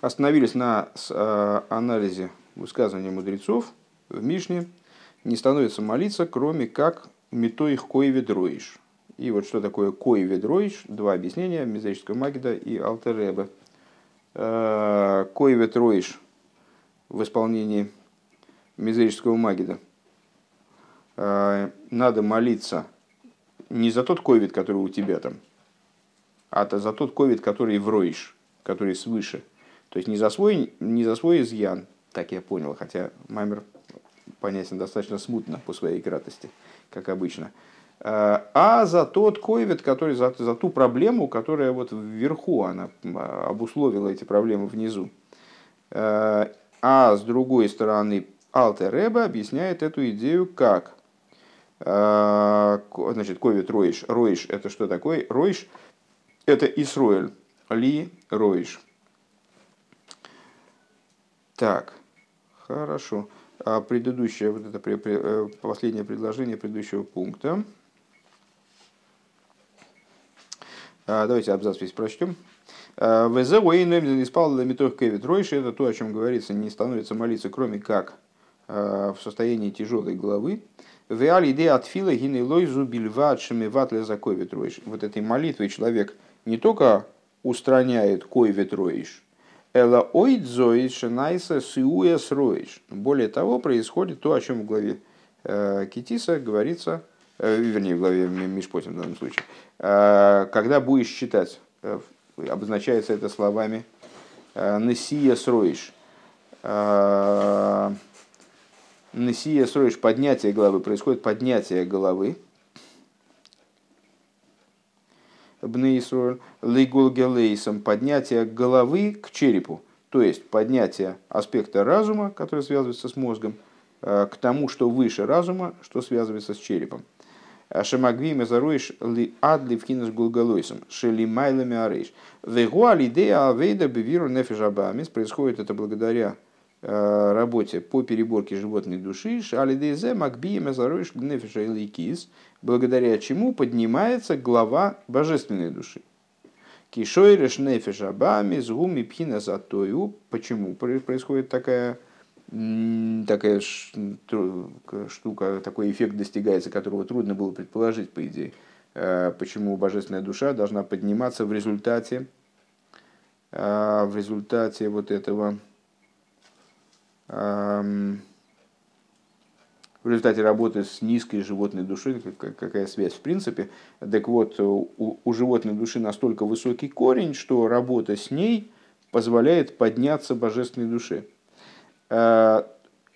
Остановились на анализе высказывания мудрецов в Мишне. Не становится молиться, кроме как метоих коеведроиш. И вот что такое коеведроиш? Два объяснения, Мизерического Магида и Алтереба. Коеведроиш в исполнении Мизерического Магида. Надо молиться не за тот ковид, который у тебя там, а за тот ковид, который в роиш, который свыше. То есть не за свой, не за свой изъян, так я понял, хотя Маймер понятен достаточно смутно по своей кратости, как обычно, а, а за тот ковид, который за, за ту проблему, которая вот вверху, она обусловила эти проблемы внизу. А, а с другой стороны, Алтер Рэба объясняет эту идею как? А, значит, ковид Роиш. Роиш это что такое? Роиш это Исруэль. Ли Роиш. Так, хорошо. А предыдущее, вот это э, последнее предложение предыдущего пункта. А, давайте абзац весь прочтем. А, ВЗ Уэйн спал для метох Кевит Ройши. Это то, о чем говорится, не становится молиться, кроме как в состоянии тяжелой головы. В идея от фила гины лойзу бильват шемиват лезаковит Вот этой молитвой человек не только устраняет кой ветроиш, Эла ойдзоид шенайса сиуя сроиш. Более того, происходит то, о чем в главе э, Китиса говорится, э, вернее, в главе Мишпотим в данном случае, э, когда будешь читать, э, обозначается это словами «несия сроиш». «Несия сроиш» – поднятие головы, происходит поднятие головы, Бнейсруэль, Лейгулгелейсом, поднятие головы к черепу, то есть поднятие аспекта разума, который связывается с мозгом, э, к тому, что выше разума, что связывается с черепом. Шемагви мезаруиш ли адли в кинес гулгалойсом, шели майлами арейш. Вегуали идея авейда бевиру нефижабамис, происходит это благодаря Э, работе по переборке животной души, шалидезе макбия мезаруиш гнефиша кис, благодаря чему поднимается глава божественной души. Кишойреш нефиша бами згуми пхина затою. Почему происходит такая такая штука, такой эффект достигается, которого трудно было предположить, по идее. Э, почему божественная душа должна подниматься в результате, э, в результате вот этого в результате работы с низкой животной душой, какая связь в принципе. Так вот, у, у животной души настолько высокий корень, что работа с ней позволяет подняться божественной душе. А,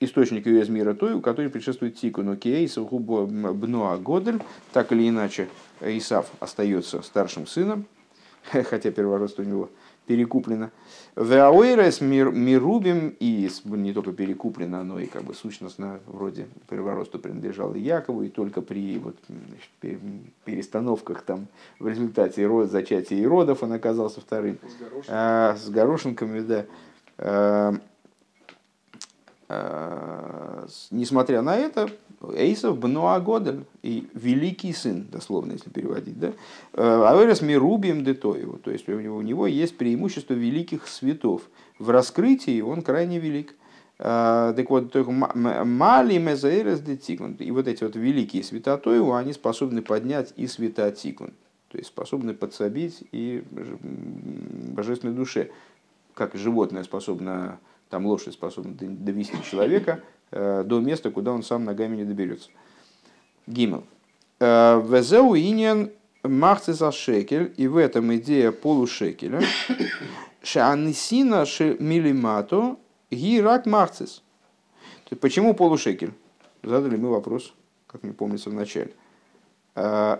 источник ее из мира той, у которой предшествует Тикуну Кейсов Бноа Годель, так или иначе Исав остается старшим сыном, хотя первородство у него перекуплено. Веауэрес мирубим и не только перекуплено, но и как бы сущностно вроде перворосту принадлежал и Якову, и только при вот, значит, перестановках там в результате род, зачатия и родов он оказался вторым. С, горошинками. а, с горошинками, да. А, а, несмотря на это, Эйсов Бнуа Годель и великий сын, дословно, если переводить, да, э, Аверес Мирубием Детоеву, то есть у него, у него есть преимущество великих светов. В раскрытии он крайне велик. Э, так вот, только Мали Мезаэрес Детиклан. И вот эти вот великие святотоеву, они способны поднять и свята Тиклан. То есть способны подсобить и божественной душе. Как животное способно, там лошадь способна довести человека – до места, куда он сам ногами не доберется. Гимел. Э, Везеу иньян махцеса шекель, и в этом идея полушекеля. Шанисина милимато гирак махцес. Почему полушекель? Задали мы вопрос, как мне помнится в начале. Э,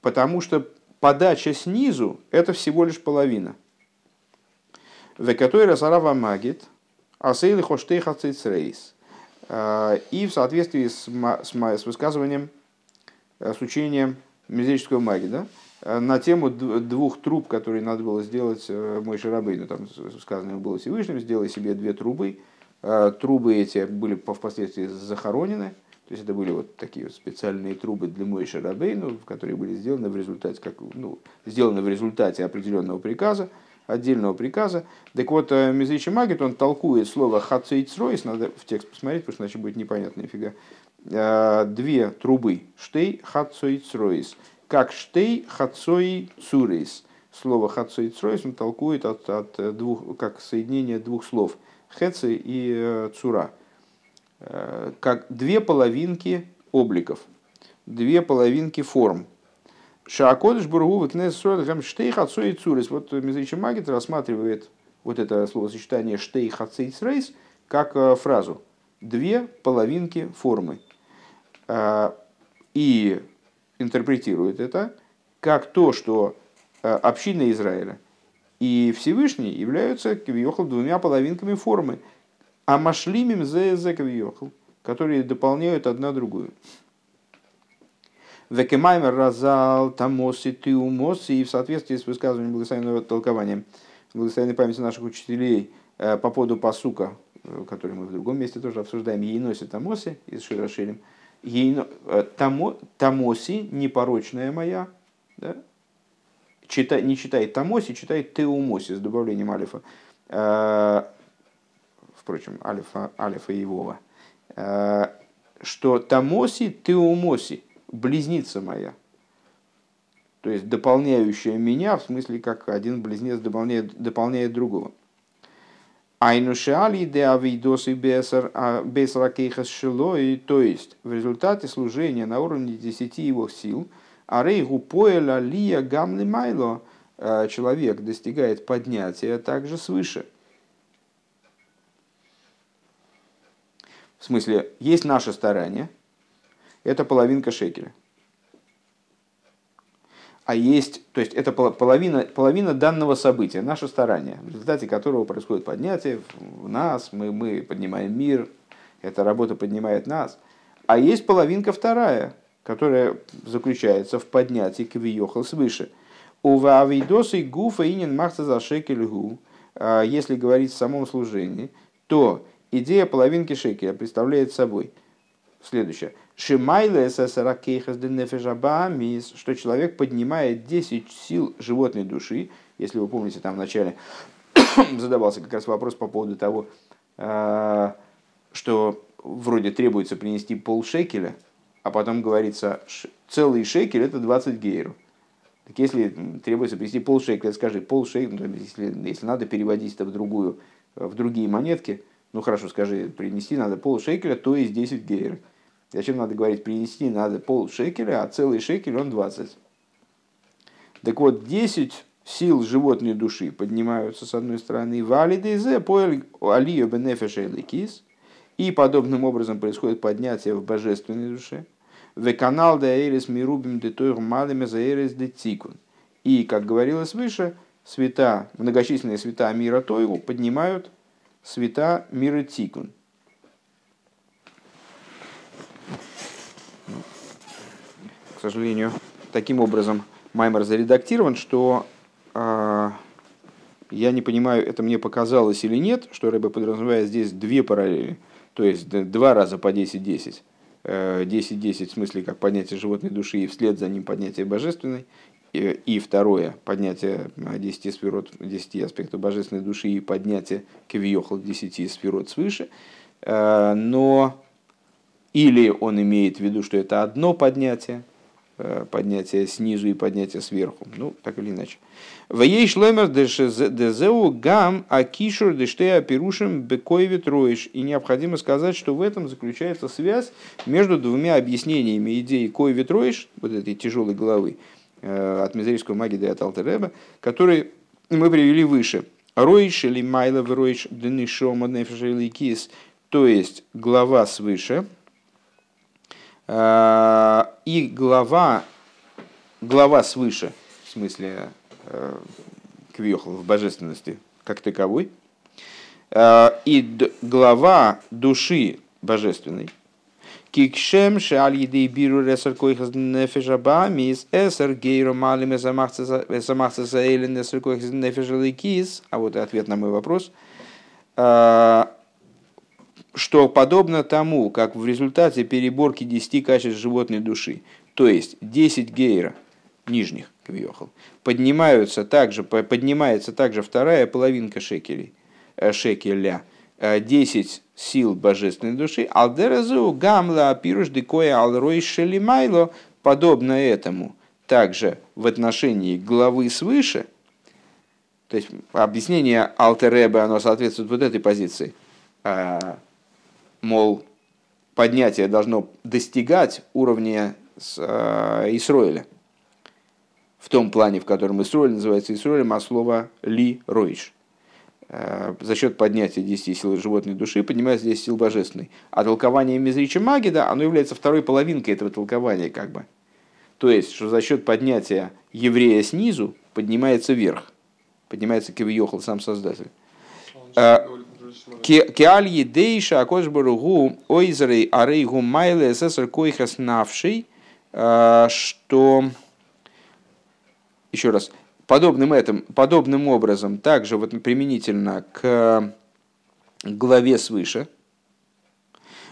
потому что подача снизу – это всего лишь половина. В которой Расарава Магит, Асейли Хоштейха Цицрейс – Э, и в соответствии с, с, высказыванием, э, с учением мизерического магии, да, э, на тему двух труб, которые надо было сделать мой Шарабейну. Там сказано было Всевышним, сделай себе две трубы. Трубы эти были впоследствии захоронены. То есть это были вот такие специальные трубы для мой Шарабейну, которые были сделаны в результате, как, ну, сделаны в результате определенного приказа. Отдельного приказа. Так вот, Мизричи Магит, он толкует слово «хацейцройс», надо в текст посмотреть, потому что иначе будет непонятно нифига. Две трубы, штей, хацойцройс, как штей, хацой, цурейс. Слово хацой цройс он толкует от, от двух, как соединение двух слов хеци и цура. Как две половинки обликов, две половинки форм. Шаакодыш бургу выкнес штейх отцой и цурис. Вот Мизричи Магит рассматривает вот это словосочетание штейх отцей рейс как э, фразу. Две половинки формы. Э, и интерпретирует это как то, что э, община Израиля и Всевышний являются кавиохал двумя половинками формы. А машлимим зе зе кавиохал, которые дополняют одна другую. Векемаймер разал тамоси ты умоси, и в соответствии с высказыванием благословенного толкования благословенной памяти наших учителей э, по поводу посука, э, который мы в другом месте тоже обсуждаем, ей носит тамоси из Широшилем, э, тамо, тамоси, непорочная моя, да? Читай, не читай тамоси, читай теумоси с добавлением алифа. Впрочем, алифа, алифа и вова. Что тамоси, теумоси, близница моя. То есть дополняющая меня, в смысле, как один близнец дополняет, дополняет другого. Айнушали де авидосы бесар а кейхас шилой, то есть в результате служения на уровне десяти его сил, а рейгу поэла лия гамли майло, э, человек достигает поднятия также свыше. В смысле, есть наше старание, это половинка шекеля. А есть, то есть это половина, половина данного события, наше старание, в результате которого происходит поднятие в нас, мы, мы поднимаем мир, эта работа поднимает нас. А есть половинка вторая, которая заключается в поднятии квиохал свыше. У вавидосы гуфа инин махта за шекель а Если говорить в самом служении, то идея половинки шекеля представляет собой следующее – Шимайле что человек поднимает 10 сил животной души. Если вы помните, там вначале задавался как раз вопрос по поводу того, а, что вроде требуется принести пол шекеля, а потом говорится, целый шекель это 20 гейров. Так если требуется принести пол шекеля, скажи, пол шекеля, ну, если, если надо переводить это в, другую, в другие монетки, ну хорошо, скажи, принести надо пол шекеля, то есть 10 гейров. Зачем надо говорить, принести надо пол шекеля, а целый шекель он 20. Так вот, 10 сил животной души поднимаются с одной стороны, валидейзе, поэль алию бенефеша и подобным образом происходит поднятие в божественной душе. В канал да мирубим де тойр малыми за. И, как говорилось выше, света, многочисленные света мира Тойру поднимают света мира Тикун. Сожалению, таким образом Маймер заредактирован, что э, я не понимаю, это мне показалось или нет, что Рэбе подразумевает здесь две параллели, то есть два раза по 10-10. 10-10 э, в смысле как поднятие животной души и вслед за ним поднятие божественной. И, и второе, поднятие 10 сферот, 10 аспектов божественной души и поднятие кавиохал 10 сферот свыше. Э, но или он имеет в виду, что это одно поднятие, Э, поднятие снизу и поднятие сверху. Ну, так или иначе. Ваей шлемер дезеу гам акишур дештея пирушим бекоеве троиш. И необходимо сказать, что в этом заключается связь между двумя объяснениями идеи коеве троиш, вот этой тяжелой головы, э, от мизерийского магии до от Алтереба, которые мы привели выше. Роиш или майлов роиш денишома кис, то есть глава свыше, Э, и глава, глава свыше, в смысле э, квьехал в божественности как таковой, э, и глава души божественной, Кикшем шаль едей биру ресар койхас нефеша бамис эсер гейро малим замахца заэлен несер койхас нефеша ликис. А вот ответ на мой вопрос что подобно тому, как в результате переборки 10 качеств животной души, то есть 10 гейра нижних, квиохал, поднимаются также, поднимается также вторая половинка шекелей, э, шекеля, 10 сил божественной души, алдеразу гамла пируш декоя алрой шелимайло, подобно этому, также в отношении главы свыше, то есть объяснение Алтеребе, оно соответствует вот этой позиции, а, мол, поднятие должно достигать уровня а, Исроиля. В том плане, в котором Исроиль называется Исроилем, а слово «ли ройш». А, за счет поднятия 10 сил животной души поднимается 10 сил божественной. А толкование Мизрича Магида, оно является второй половинкой этого толкования, как бы. То есть, что за счет поднятия еврея снизу поднимается вверх. Поднимается Кивиохал, сам Создатель. Киаль едейша акош баругу ойзрей арейгу майле сесар койхас навший, а, что еще раз, подобным, этим, подобным образом, также вот применительно к главе свыше,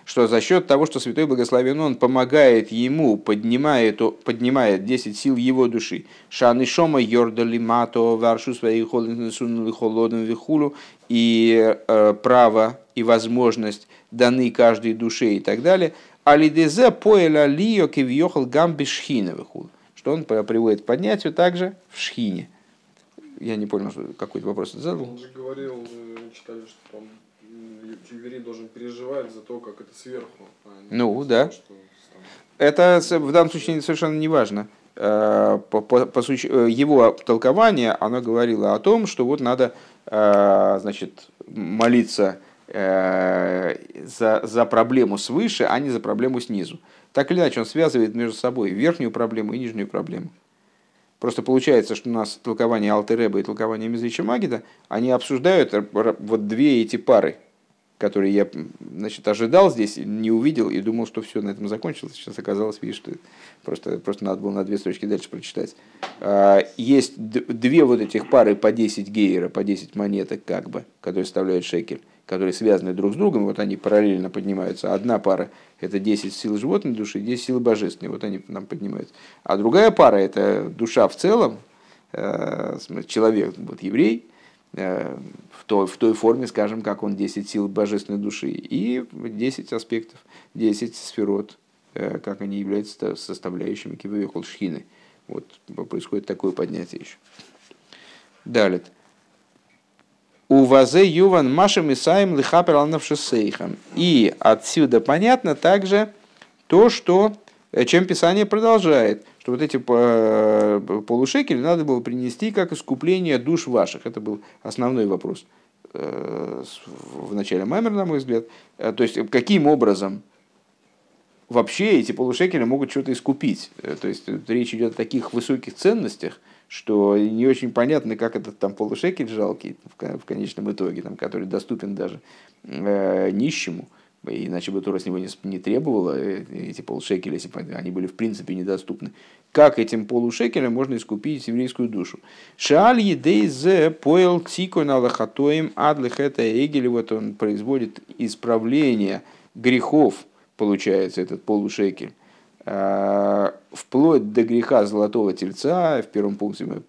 что за счет того, что Святой Благословен Он помогает ему, поднимает, поднимает 10 сил его души. Шаны шома йордали мато варшу своих холодным вихулу и э, право и возможность даны каждой душе и так далее. Алидезе поэля лио кивьехал гамби шхина вихул. Что он приводит к поднятию также в шхине. Я не понял, какой вопрос ты задал. Он же говорил, мы читали, что там еврей должен переживать за то, как это сверху. А ну, да. Что, это в данном случае совершенно не важно. Э, по, по, по, э, его толкование, оно говорило о том, что вот надо э, значит, молиться за, за проблему свыше, а не за проблему снизу. Так или иначе, он связывает между собой верхнюю проблему и нижнюю проблему. Просто получается, что у нас толкование Алтереба и толкование Мизрича Магида, они обсуждают вот две эти пары – который я значит, ожидал здесь, не увидел и думал, что все на этом закончилось. Сейчас оказалось, видишь, что просто, просто надо было на две строчки дальше прочитать. А, есть две вот этих пары по 10 гейера, по 10 монеток, как бы, которые составляют шекель, которые связаны друг с другом, вот они параллельно поднимаются. Одна пара – это 10 сил животной души, 10 сил божественной, вот они нам поднимаются. А другая пара – это душа в целом, э, человек, вот еврей – в той, в той форме, скажем, как он 10 сил божественной души, и 10 аспектов, 10 сферот, э, как они являются составляющими кивы шхины. Вот происходит такое поднятие еще. Далее. У вазе юван машем и саем лихапер алнавшесейхам. И отсюда понятно также то, что, э, чем Писание продолжает – что вот эти э, полушекели надо было принести как искупление душ ваших. Это был основной вопрос э, в начале Маймер, на мой взгляд. Э, то есть, каким образом вообще эти полушекели могут что-то искупить? То есть, речь идет о таких высоких ценностях, что не очень понятно, как этот там полушекель жалкий в конечном итоге, там, который доступен даже э, нищему, иначе бы Тора с него не, не требовала э, эти полшекеля, если бы они были в принципе недоступны. Как этим полушекелем можно искупить еврейскую душу? Шааль едейзе поел тикон аллахатоим адлих это эгель, вот он производит исправление грехов, получается, этот полушекель Э, вплоть до греха золотого тельца, в первом пункте мы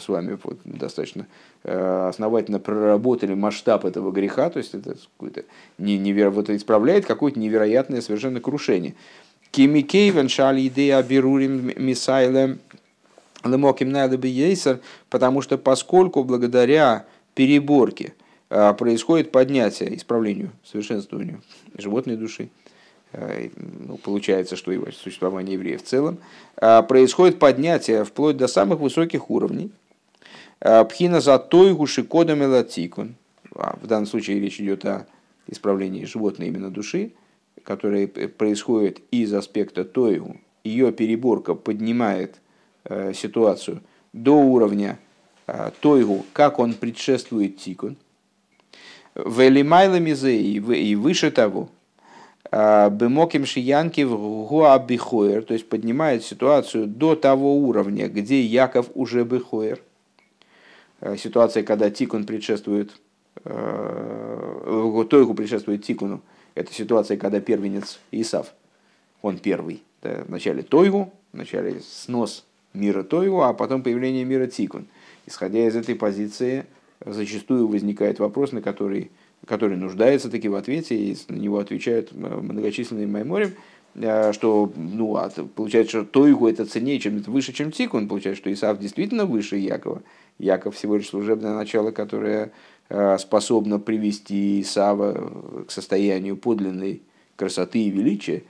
с вами вот достаточно основательно проработали масштаб этого греха, то есть это какое-то не, невер... вот исправляет какое-то невероятное совершенно крушение. Кимикейвен шали идея берурим мисайлем лемоким ейсер, потому что поскольку благодаря переборке э, происходит поднятие, исправлению, совершенствованию животной души, Э, ну, получается, что его существование евреев в целом, происходит поднятие вплоть до самых высоких уровней. А, пхина за тойгу шикода мелатикун. А, в данном случае речь идет о исправлении животной именно души, которое происходит из аспекта тойгу. Ее переборка поднимает э, ситуацию до уровня тойгу, как он предшествует тикун. Велимайлами и выше того, Бемоким Шиянки в то есть поднимает ситуацию до того уровня, где Яков уже Бихоер. А, ситуация, когда Тикун предшествует, э, Тойгу предшествует Тикуну. Это ситуация, когда первенец Исав, он первый. Да, вначале Тойгу, вначале снос мира Тойу, а потом появление мира Тикун. Исходя из этой позиции, зачастую возникает вопрос, на который, который нуждается таки в ответе, и на него отвечают многочисленные майморим, э, что ну, а получается, что Тойгу это ценнее, чем это выше, чем Тикун. Получается, что Исав действительно выше Якова. Яков всего лишь служебное начало, которое э, способно привести Исава к состоянию подлинной красоты и величия.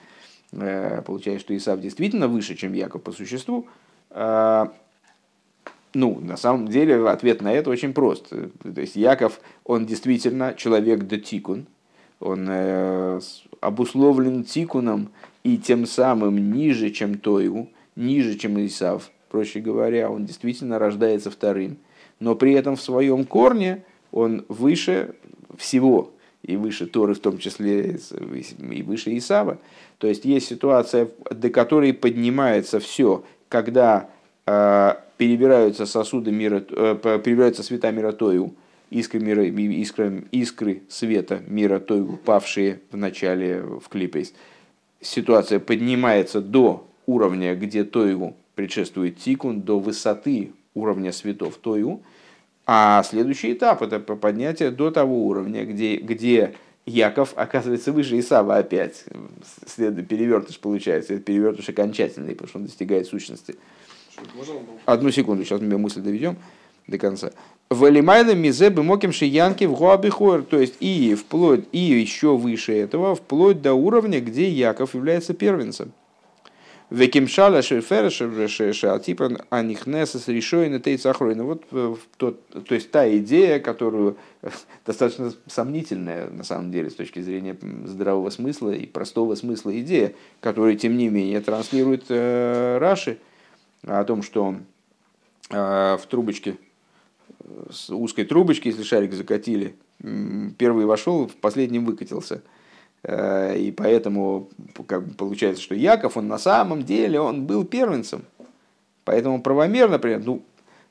Э, получается, что Исав действительно выше, чем Яков по существу. Ну, на самом деле, ответ на это очень прост. То есть Яков, он действительно человек до тикун, он э, обусловлен тикуном и тем самым ниже, чем Тойу, ниже, чем Исав. Проще говоря, он действительно рождается вторым. Но при этом в своем корне он выше всего, и выше Торы в том числе, и выше Исава. То есть есть ситуация, до которой поднимается все, когда э, перебираются сосуды мира, э, перебираются света мира Тою, искры, мира, искры, искры света мира Тою, павшие в начале в Клипейс. Ситуация поднимается до уровня, где Тою предшествует Тикун, до высоты уровня светов Тою, а следующий этап это поднятие до того уровня, где, где Яков оказывается выше Исава опять. След, перевертыш получается, это перевертыш окончательный, потому что он достигает сущности. Одну секунду, сейчас мы мысль доведем до конца. Валимайла мизе бы моким шиянки в гуабихор, то есть и вплоть, и еще выше этого, вплоть до уровня, где Яков является первенцем. Векимшала шефера типа анихнеса с решой тейцахройна. Вот э, тот, то есть та идея, которую достаточно сомнительная на самом деле с точки зрения здравого смысла и простого смысла идея, которую тем не менее транслирует э, Раши, о том, что э, в трубочке, с узкой трубочки, если шарик закатили, первый вошел, последним выкатился. Э, и поэтому как бы, получается, что Яков, он на самом деле он был первенцем. Поэтому правомер, например, ну,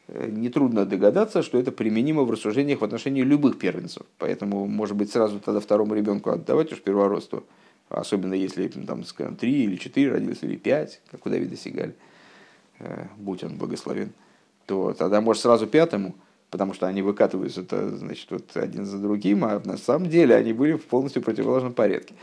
э, нетрудно догадаться, что это применимо в рассуждениях в отношении любых первенцев. Поэтому, может быть, сразу тогда второму ребенку отдавать уж первородство. Особенно если там, скажем, три или четыре родилось, или пять, как у Давида Сигаль. Э, будь он благословен, то тогда может сразу пятому, потому что они выкатываются это, значит, вот один за другим, а на самом деле они были в полностью противоположном порядке.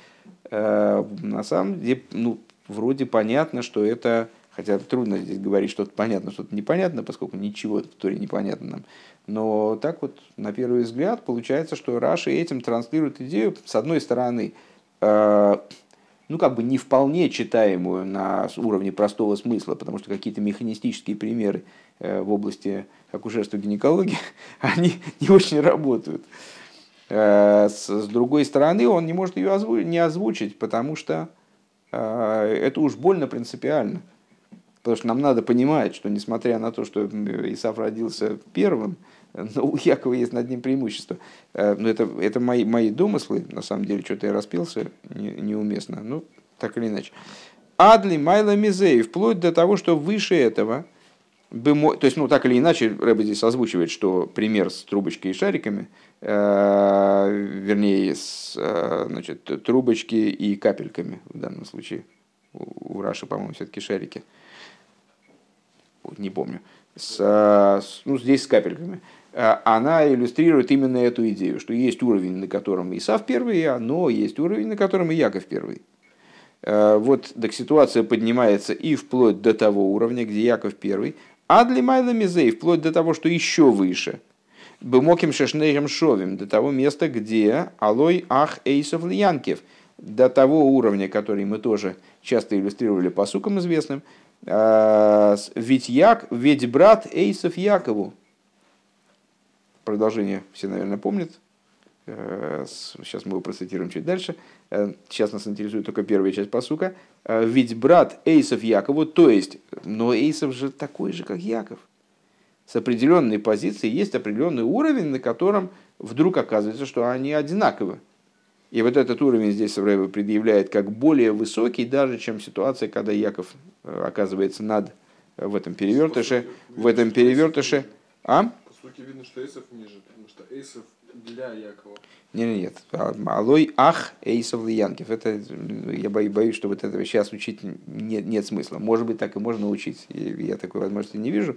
Э, на самом деле, ну, вроде понятно, что это, хотя трудно здесь говорить что-то понятно, что-то непонятно, поскольку ничего в Торе непонятно нам. Но так вот, на первый взгляд, получается, что Раши этим транслирует идею, с одной стороны, э, ну, как бы не вполне читаемую на уровне простого смысла, потому что какие-то механистические примеры э, в области акушерства гинекологии, они не очень работают. Э, с другой стороны, он не может ее не озвучить, потому что э, это уж больно принципиально. Потому что нам надо понимать, что несмотря на то, что Исаф родился первым, но у Якова есть над ним преимущество. Э, но это, это мои, мои домыслы, на самом деле, что-то я распился не, неуместно. Ну, так или иначе. Адли Майла Мизей, вплоть до того, что выше этого, бы, то есть, ну, так или иначе, Рэба здесь озвучивает, что пример с трубочкой и шариками, э, вернее, с э, значит, трубочки и капельками в данном случае. У, у Раши, по-моему, все-таки шарики. Не помню. С, с, ну, здесь с капельками. Э, она иллюстрирует именно эту идею, что есть уровень, на котором Исав первый, но есть уровень, на котором и Яков первый. Э, вот так ситуация поднимается и вплоть до того уровня, где Яков первый, а для Майла Мизей вплоть до того, что еще выше. Бымоким шешнейрем шовим, до того места, где Алой Ах Эйсов Льянкев, до того уровня, который мы тоже часто иллюстрировали по сукам известным, э, ведь, Як, ведь брат Эйсов Якову, продолжение все, наверное, помнят. Э, сейчас мы его процитируем чуть дальше. Э, сейчас нас интересует только первая часть посука. Э, Ведь брат Эйсов Якову, то есть, но Эйсов же такой же, как Яков. С определенной позиции есть определенный уровень, на котором вдруг оказывается, что они одинаковы. И вот этот уровень здесь Рэбе предъявляет как более высокий, даже чем ситуация, когда Яков оказывается над в этом перевертыше, в этом перевертыше. А? Сути видно, что Эйсов ниже, потому что Эйсов для Якова. Нет, нет, нет. Алой ах эйсов янкев. Это я боюсь, что вот этого сейчас учить нет, нет смысла. Может быть, так и можно учить. Я такой возможности не вижу.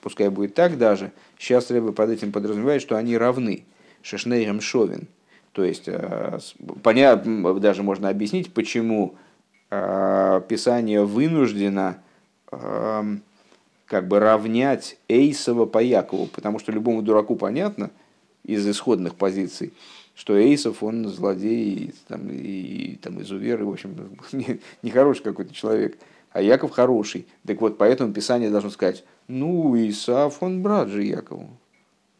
Пускай будет так даже. Сейчас Рэбе под этим подразумевает, что они равны. Шешнейрам Шовин. То есть, э, понятно, даже можно объяснить, почему э, Писание вынуждено эм, как бы равнять Эйсова по Якову, потому что любому дураку понятно из исходных позиций, что Эйсов, он злодей и, там, и там, изувер, и, в общем, нехороший не какой-то человек, а Яков хороший. Так вот, поэтому Писание должно сказать, ну, Исаф, он брат же Якову.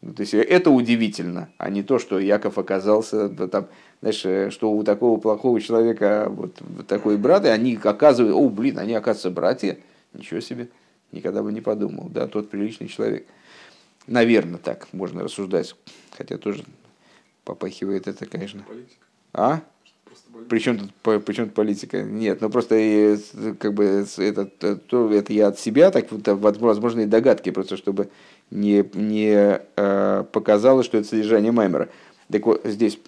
Ну, то есть это удивительно, а не то, что Яков оказался там, знаешь, э, что у такого плохого человека вот такой брат, и они оказывают, о, блин, они оказываются братья, ничего себе, никогда бы не подумал, да, тот приличный человек. Наверное, так можно рассуждать, хотя тоже попахивает это, конечно. Политика. А? Причем тут, причем тут политика? Нет, ну просто как бы это, то, это я от себя, так вот, возможные догадки, просто чтобы не, не э, показалось, что это содержание Маймера. Так вот, здесь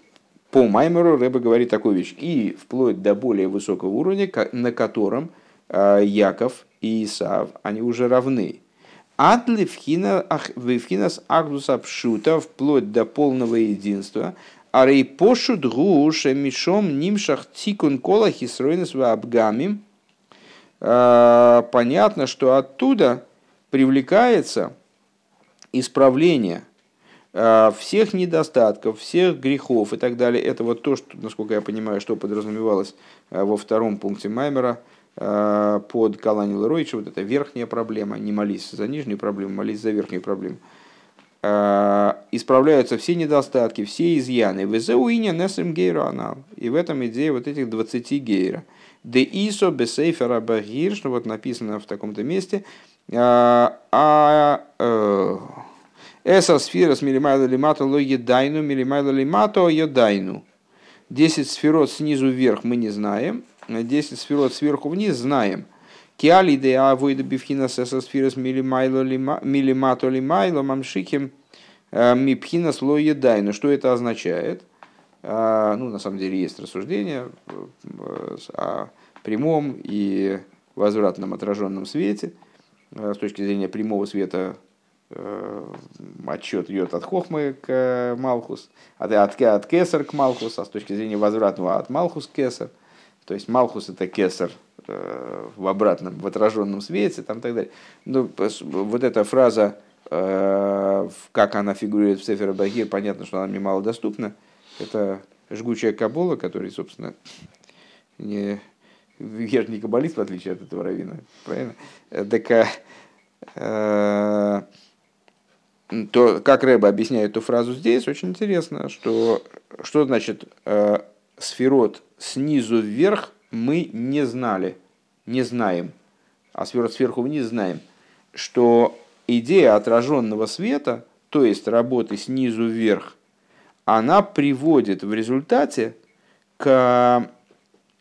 по Маймеру Рэбе говорит такую вещь. И вплоть до более высокого уровня, на котором э, Яков и Исав, они уже равны. Адли вхинас агдуса пшута, вплоть до полного единства, а рейпошу друша мишом нимшах тикун кола хисройнес абгамим. Э, понятно, что оттуда привлекается исправление э, всех недостатков, всех грехов и так далее. Это вот то, что, насколько я понимаю, что подразумевалось э, во втором пункте Маймера под Каланил Ройча, вот это верхняя проблема, не молись за нижнюю проблему, молись за верхнюю проблему. Исправляются все недостатки, все изъяны. Везеуиня несем гейра анал. И в этом идея вот этих 20 гейра. Де исо бесейфера багир, что вот написано в таком-то месте, а, а эса сфера с милимайла лимато ло едайну, милимайла лимато едайну. Десять сферот снизу вверх мы не знаем, десять сферот сверху вниз знаем. Киали де авойда бифхина эса сфера с милимайло милимато лимайло мамшихим э, мипхина сло едайну. Что это означает? А, ну, на самом деле есть рассуждение э, о прямом и возвратном отраженном свете – Э, с точки зрения прямого света э, отчет идет от Хохмы к Малхус, от, от, от Кесар к Малхус, а с точки зрения возвратного от Малхус к Кесар. То есть Малхус это Кесар э, в обратном, в отраженном свете там, так далее. Ну, вот эта фраза, как она фигурирует в Сефер Багир, понятно, что она мне мало доступна. Это жгучая кабола, который, собственно, не, я же не каббалист, в отличие от этого равина, правильно? Так, э, то, как Рэба объясняет эту фразу здесь, очень интересно, что, что значит э, сферот снизу вверх мы не знали, не знаем, а сферот сверху вниз знаем, что идея отраженного света, то есть работы снизу вверх, она приводит в результате к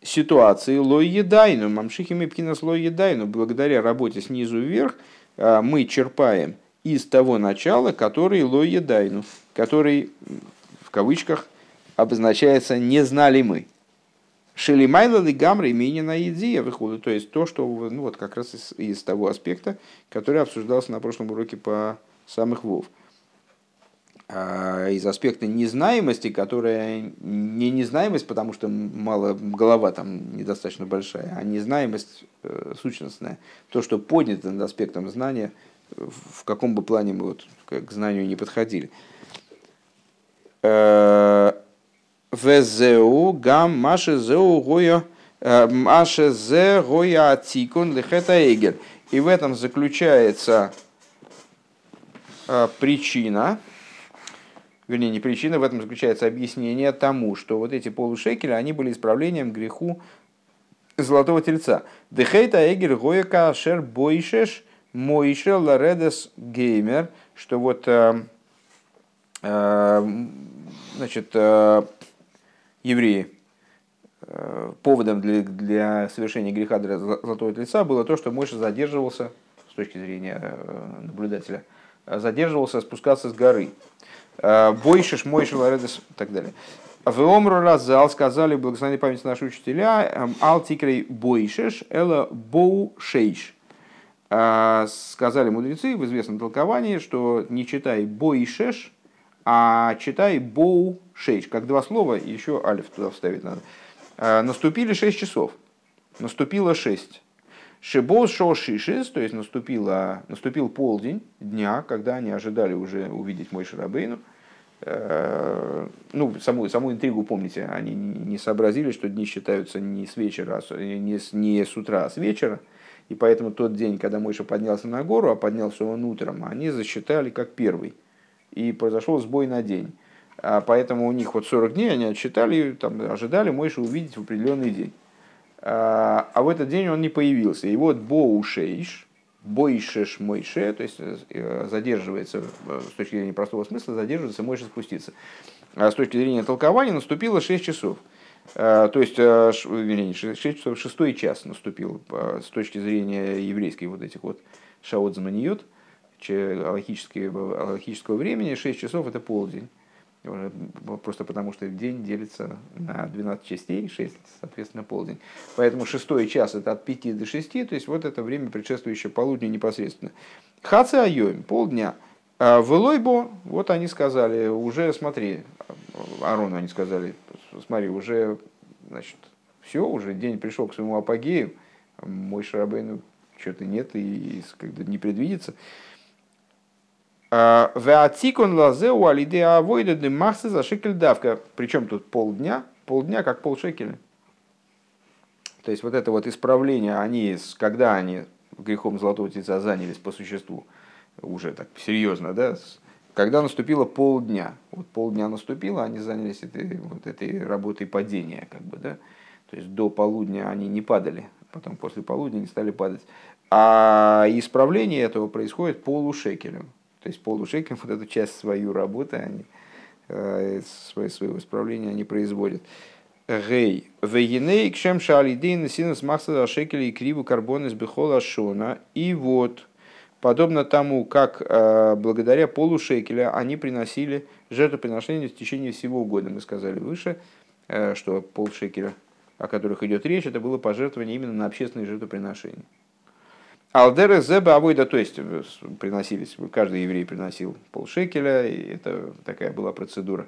ситуации лой едайну, мамшихими пкинас лой едайну, благодаря работе снизу вверх, а, мы черпаем из того начала, который лой едайну, который в кавычках обозначается «не знали мы». Шелимайла ли гамры имени на идея выходит, то есть то, что ну, вот как раз из, из того аспекта, который обсуждался на прошлом уроке по самых вов. А, из аспекта незнаемости, которая не незнаемость, потому что мало голова там недостаточно большая, а незнаемость э, сущностная. То, что поднято над аспектом знания, в каком бы плане мы вот к знанию не подходили. Э, Везеу гам маше зеу гоя маше зе гоя атикун лихета эгер. И в этом заключается причина, вернее, не причина, в этом заключается объяснение тому, что вот эти полушекеля, они были исправлением греху золотого тельца. Дехейта эгер гояка шер бойшеш мойше ларедес геймер, что вот э, э, значит, э, евреи, поводом для, для совершения греха для золотого тельца было то, что Мойша задерживался с точки зрения наблюдателя – задерживался спускаться с горы. Бойшиш, Мойши, Ларедес и так далее. В Омру Разал сказали благословенной памяти наши учителя Алтикрей Бойшиш, Эла Боу Шейш. Сказали мудрецы в известном толковании, что не читай Бойшеш, а читай Боу Шейш. Как два слова, еще алиф туда вставить надо. Наступили шесть часов. Наступило шесть. Шибос шишис, то есть наступило, наступил полдень дня, когда они ожидали уже увидеть мой Шарабейну. Э, ну, саму, саму интригу помните, они не сообразили, что дни считаются не с вечера, а не с, не с утра, а с вечера. И поэтому тот день, когда Мойша поднялся на гору, а поднялся он утром, они засчитали как первый. И произошел сбой на день. А поэтому у них вот 40 дней они отсчитали, там, ожидали Мойша увидеть в определенный день. А, а в этот день он не появился. И вот Боушейш, Бойшеш Мойше, то есть э, задерживается, э, с точки зрения простого смысла, задерживается Мойше спуститься. А с точки зрения толкования наступило 6 часов. А, то есть, э, вернее, 6 часов, 6 час наступил с точки зрения еврейской вот этих вот шаот заманиот, логического времени, 6 часов это полдень. Просто потому, что день делится на 12 частей, 6, соответственно, полдень. Поэтому шестой час это от 5 до 6, то есть вот это время, предшествующее полудню непосредственно. Хаце айоим, полдня. А в Элойбо, вот они сказали, уже смотри, Арону они сказали, смотри, уже, значит, все, уже день пришел к своему апогею, мой шарабейну что-то нет и когда не предвидится. Веатикон лазеу алидеа авойда де махсы за шекель давка. Причем тут полдня, полдня как полшекеля. То есть вот это вот исправление, они, когда они грехом золотого тельца занялись по существу, уже так серьезно, да, когда наступило полдня, вот полдня наступило, они занялись этой, вот этой работой падения, как бы, да, то есть до полудня они не падали, потом после полудня они стали падать. А исправление этого происходит полушекелем. То есть полушекелем вот эту часть свою работы, они, э, своего исправления они производят. Гей. Вегиней кшем шалидейн синус макса шекели и криву карбона из бехола шона. И вот, подобно тому, как э, благодаря полушекеля они приносили жертвоприношения в течение всего года. Мы сказали выше, э, что полшекеля, о которых идет речь, это было пожертвование именно на общественные жертвоприношения. Алдера зеба авойда, то есть э, приносились, каждый еврей приносил полшекеля, и это такая была процедура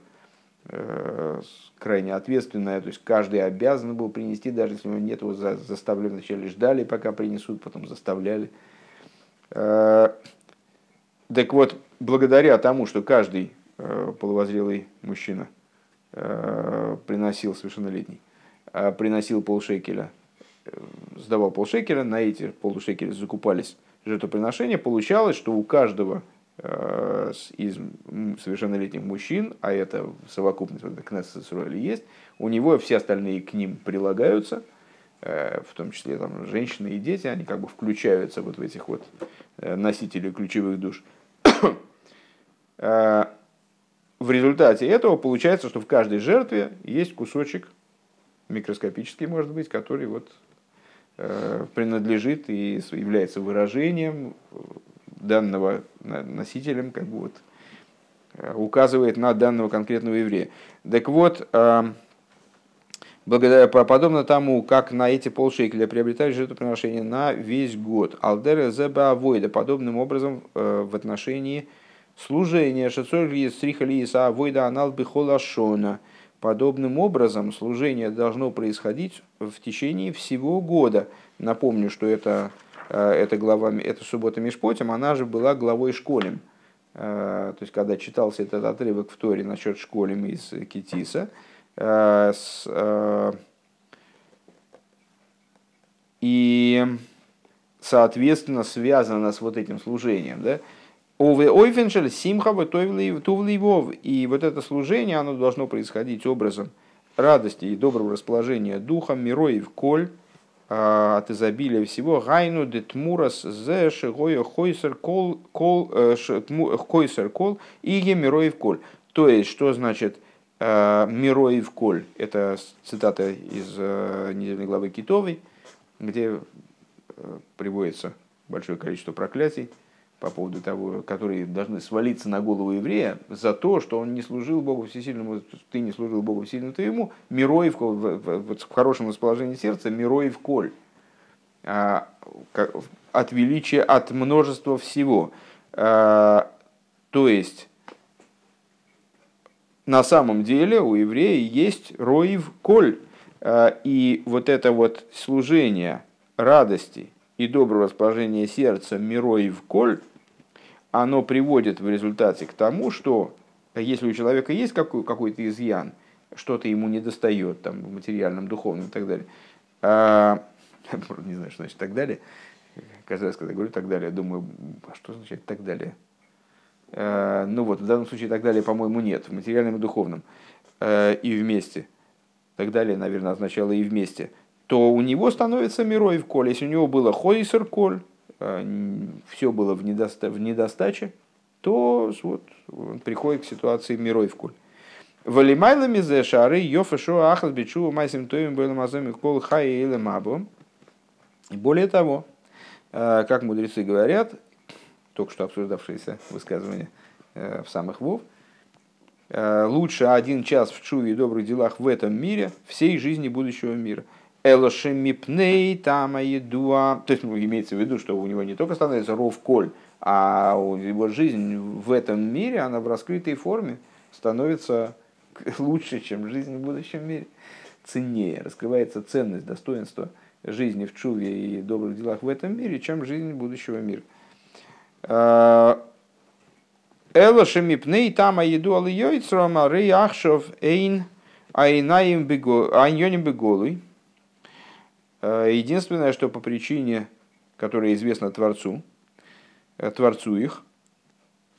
э, крайне ответственная, то есть каждый обязан был принести, даже если у него нет, его заставляли, вначале ждали, пока принесут, потом заставляли. Э, так вот, благодаря тому, что каждый полувозрелый мужчина приносил совершеннолетний, приносил полшекеля сдавал полшекеля, на эти полушекеля закупались жертвоприношения, получалось, что у каждого э, из совершеннолетних мужчин, а это совокупность вот, Кнессет есть, у него все остальные к ним прилагаются, э, в том числе там, женщины и дети, они как бы включаются вот в этих вот э, носителей ключевых душ. В результате этого получается, что в каждой жертве есть кусочек микроскопический, может быть, который вот Э, принадлежит и является выражением данного носителем, как бы вот э, указывает на данного конкретного еврея. Так вот, э, благодаря, подобно тому, как на эти полшекеля приобретали жертвоприношение на весь год. Алдера зеба авойда, подобным образом в отношении служения шацор сриха лиса авойда анал бихолашона – Подобным образом служение должно происходить в течение всего года. Напомню, что это, э, это, глава, это суббота Мишпотим, она же была главой школем. Э, то есть, когда читался этот отрывок в Торе насчет школем из Китиса, э, и, соответственно, связано с вот этим служением. Да? Ове ойфеншель симхава тувливов. И вот это служение, оно должно происходить образом радости и доброго расположения духа, мироев коль, а, от изобилия всего, гайну детмурас зе шигоя хойсер кол, кол, э, хойсер кол и мироев коль. То есть, что значит э, мироев коль? Это цитата из э, недельной главы Китовой, где приводится большое количество проклятий по поводу того, которые должны свалиться на голову еврея за то, что он не служил Богу Всесильному, ты не служил Богу Всесильному твоему, мироев, в, в, в, в хорошем расположении сердца, мироев коль. А, от величия, от множества всего. А, то есть, на самом деле у еврея есть роев коль. А, и вот это вот служение радости и доброго расположения сердца мироев коль, оно приводит в результате к тому, что если у человека есть какой- какой-то изъян, что-то ему не достает там, в материальном, духовном и так далее, а, не знаю, что значит так далее, каждый раз, когда говорю так далее, думаю, а что означает так далее? А, ну вот, в данном случае так далее, по-моему, нет, в материальном и духовном, а, и вместе. Так далее, наверное, означало и вместе. То у него становится мирой в коле. Если у него было хойсер коль, все было в, недоста в недостаче, то вот, он приходит к ситуации мирой в куль. Валимайлами зе шары йофешо ахас бичу майсим тоим было мазами кол хай или мабу. Более того, э, как мудрецы говорят, только что обсуждавшиеся высказывания э, в самых вов, лучше один час в чуве и добрых делах в этом мире, всей жизни будущего мира – Элошемипней там едуа. То есть ну, имеется в виду, что у него не только становится ров коль, а его жизнь в этом мире, она в раскрытой форме становится лучше, чем жизнь в будущем мире. Ценнее, раскрывается ценность, достоинство жизни в чуве и добрых делах в этом мире, чем жизнь будущего мира. А, Эла шемипней там еду алиойцром, а рей ахшов эйн айнаим беголуй. Э, единственное, что по причине, которая известна Творцу, э, Творцу их,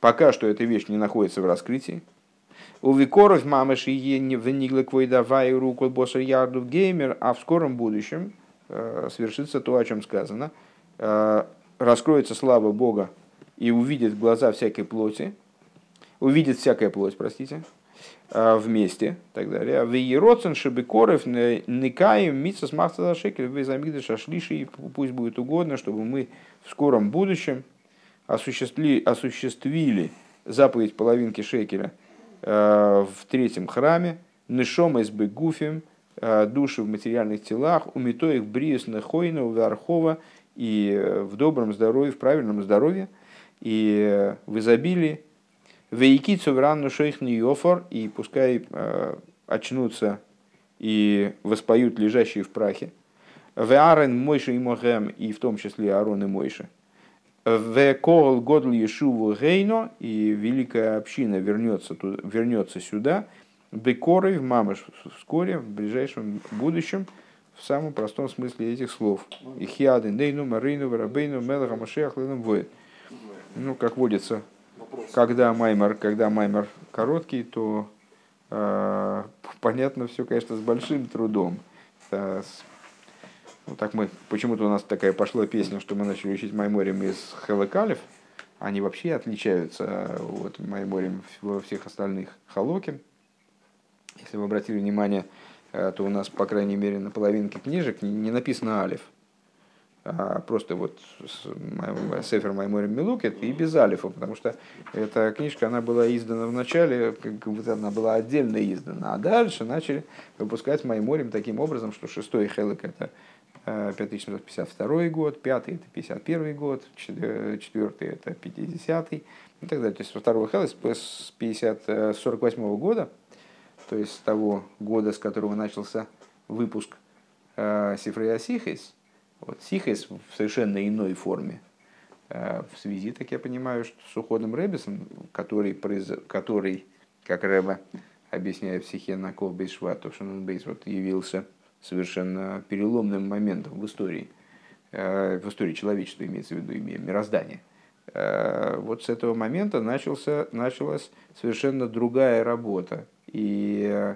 пока что эта вещь не находится в раскрытии. У Викоров мамаши не венигла квой давай руку босса ярду геймер, а в скором будущем э, свершится то, о чем сказано. Раскроется слава Бога и увидит глаза всякой плоти, увидит всякая плоть, простите, вместе и так далее. В Ероцен Шебекоров Никаем Митсас Махтала Шекель Везамигда Шашлиши, пусть будет угодно, чтобы мы в скором будущем осуществили, осуществили заповедь половинки шекеля э, в третьем храме, Нишом из Бегуфим, э, души в материальных телах, умито их бриус нахойна, верхова и в добром здоровье, в правильном здоровье, и в изобилии, Вейкицу в ранну шейхни йофор, и пускай э, очнутся и воспоют лежащие в прахе. В Аарон Мойша и Мохем, и в том числе Аарон и Мойша. В Кол Годл Ешуву Гейно, и великая община вернется, туда, вернется сюда. Бекорой в Мамыш вскоре, в ближайшем будущем, в самом простом смысле этих слов. И хиаден дейну марину варабейну мелаха машех Ну, как водится когда маймер, когда маймер короткий, то э, понятно все, конечно, с большим трудом. Э, с, ну, так мы, почему-то у нас такая пошла песня, что мы начали учить майморем из Хелекалев. Они вообще отличаются от майморем во всех остальных халоки. Если вы обратили внимание, э, то у нас, по крайней мере, на половинке книжек не написано алиф а просто вот Сефер Майморим Милукет и без алифа, потому что эта книжка, она была издана в начале, как будто она была отдельно издана, а дальше начали выпускать Майморим таким образом, что шестой Хелек это 5752 год, пятый это 51 год, четвертый это 50 и так далее. То есть второго Хелек с 50, 48 года, то есть с того года, с которого начался выпуск Сифрея Сихис, вот, сихес в совершенно иной форме. Э, в связи, так я понимаю, что с уходом Рэббисом, который, который как Рэба объясняет в психе на Ковбейшва, то, что он бейс вот явился совершенно переломным моментом в истории, э, в истории человечества, имеется в виду имея мироздание. Э, вот с этого момента начался, началась совершенно другая работа и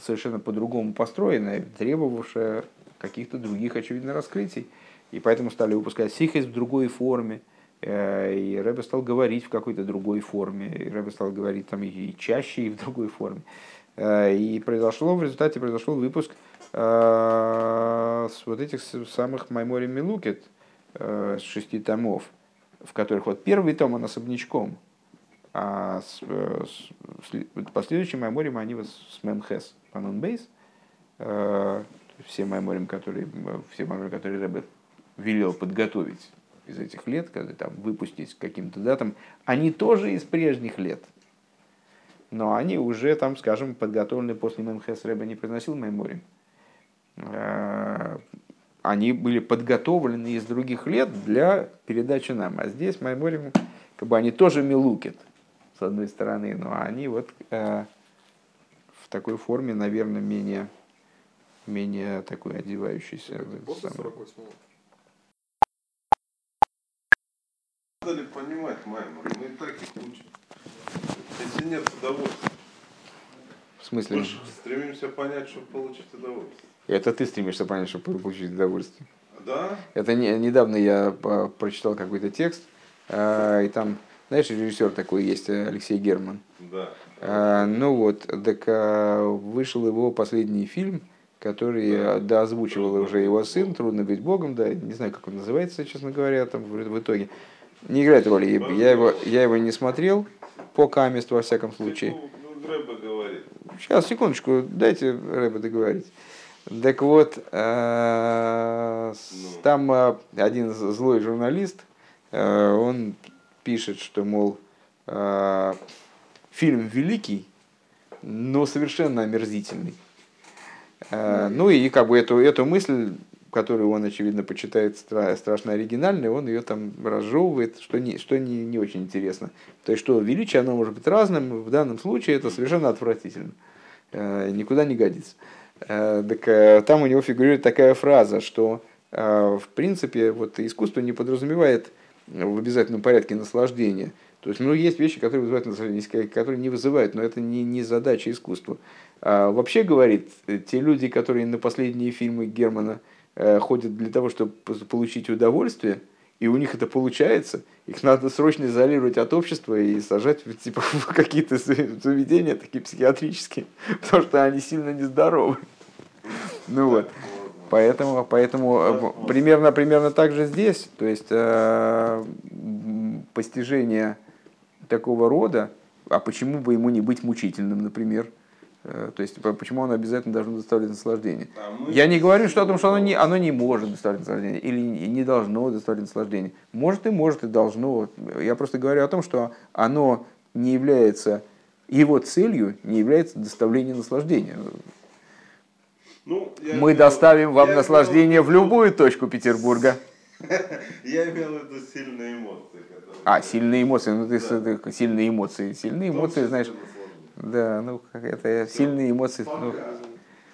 совершенно по-другому построенная, требовавшая каких-то других, очевидно, раскрытий. И поэтому стали выпускать сихис в другой форме. Э, и Рэбе стал говорить в какой-то другой форме. И Рэбе стал говорить там и чаще, и в другой форме. Э, и произошло, в результате произошел выпуск э, с вот этих самых Маймори Милукет, с шести томов, в которых вот первый том, он особнячком, а с, э, с, последующим майморим они вот с мемхес панон все майморим, которые, все майморим, которые Рэбе велел подготовить из этих лет, когда там выпустить каким-то датам, они тоже из прежних лет. Но они уже там, скажем, подготовлены после МХС Рэба не произносил Майморим. Э, они были подготовлены из других лет для передачи нам. А здесь Майморим, как бы они тоже милукет, с одной стороны, но они вот э, в такой форме, наверное, менее, менее такой одевающийся. После 48 Надо ли понимать Маймор? Мы и так их учим. Если нет удовольствия. В смысле? Мы стремимся понять, чтобы получить удовольствие. Это ты стремишься понять, чтобы получить удовольствие. Да? Это не, недавно я прочитал какой-то текст, э, и там, знаешь, режиссер такой есть, Алексей Герман. Да. А, ну вот, так а, вышел его последний фильм, который да. да, озвучивал уже его сын, трудно быть богом, да, не знаю, как он называется, честно говоря, там в, итоге. Не играет роли. Я его, я его не смотрел по каместу, во всяком случае. Ну. Сейчас, секундочку, дайте Рэба договорить. Так вот, э, ну. там э, один злой журналист, э, он пишет, что, мол, фильм великий, но совершенно омерзительный. Ну и как бы эту, эту мысль которую он, очевидно, почитает страшно оригинальной, он ее там разжевывает, что, не, что не, не очень интересно. То есть, что величие, оно может быть разным, в данном случае это совершенно отвратительно, э, никуда не годится. Э, так, э, там у него фигурирует такая фраза, что, в принципе, вот искусство не подразумевает в обязательном порядке наслаждения. То есть, ну, есть вещи, которые вызывают наслаждение, которые не вызывают, но это не, не задача искусства. А вообще, говорит, те люди, которые на последние фильмы Германа – Э, ходят для того, чтобы получить удовольствие, и у них это получается, их надо срочно изолировать от общества и сажать типа, в какие-то заведения такие психиатрические, потому что они сильно нездоровы. Ну вот. Поэтому, поэтому э, примерно, примерно так же здесь. То есть э, постижение такого рода, а почему бы ему не быть мучительным, например, Э, то есть почему оно обязательно должно доставлять наслаждение? А Я не говорю, что о том, что оно не, оно не может доставлять наслаждение или не должно доставлять наслаждение. Может и может и должно. Я просто говорю о том, что оно не является, его целью не является доставление наслаждения. Ну, Мы доставим вам наслаждение в любую точку Петербурга. Я имел в виду сильные эмоции. А, сильные эмоции. Ну, ты да. сильные эмоции. Сильные эмоции, знаешь, да, ну это сильные эмоции. Ну,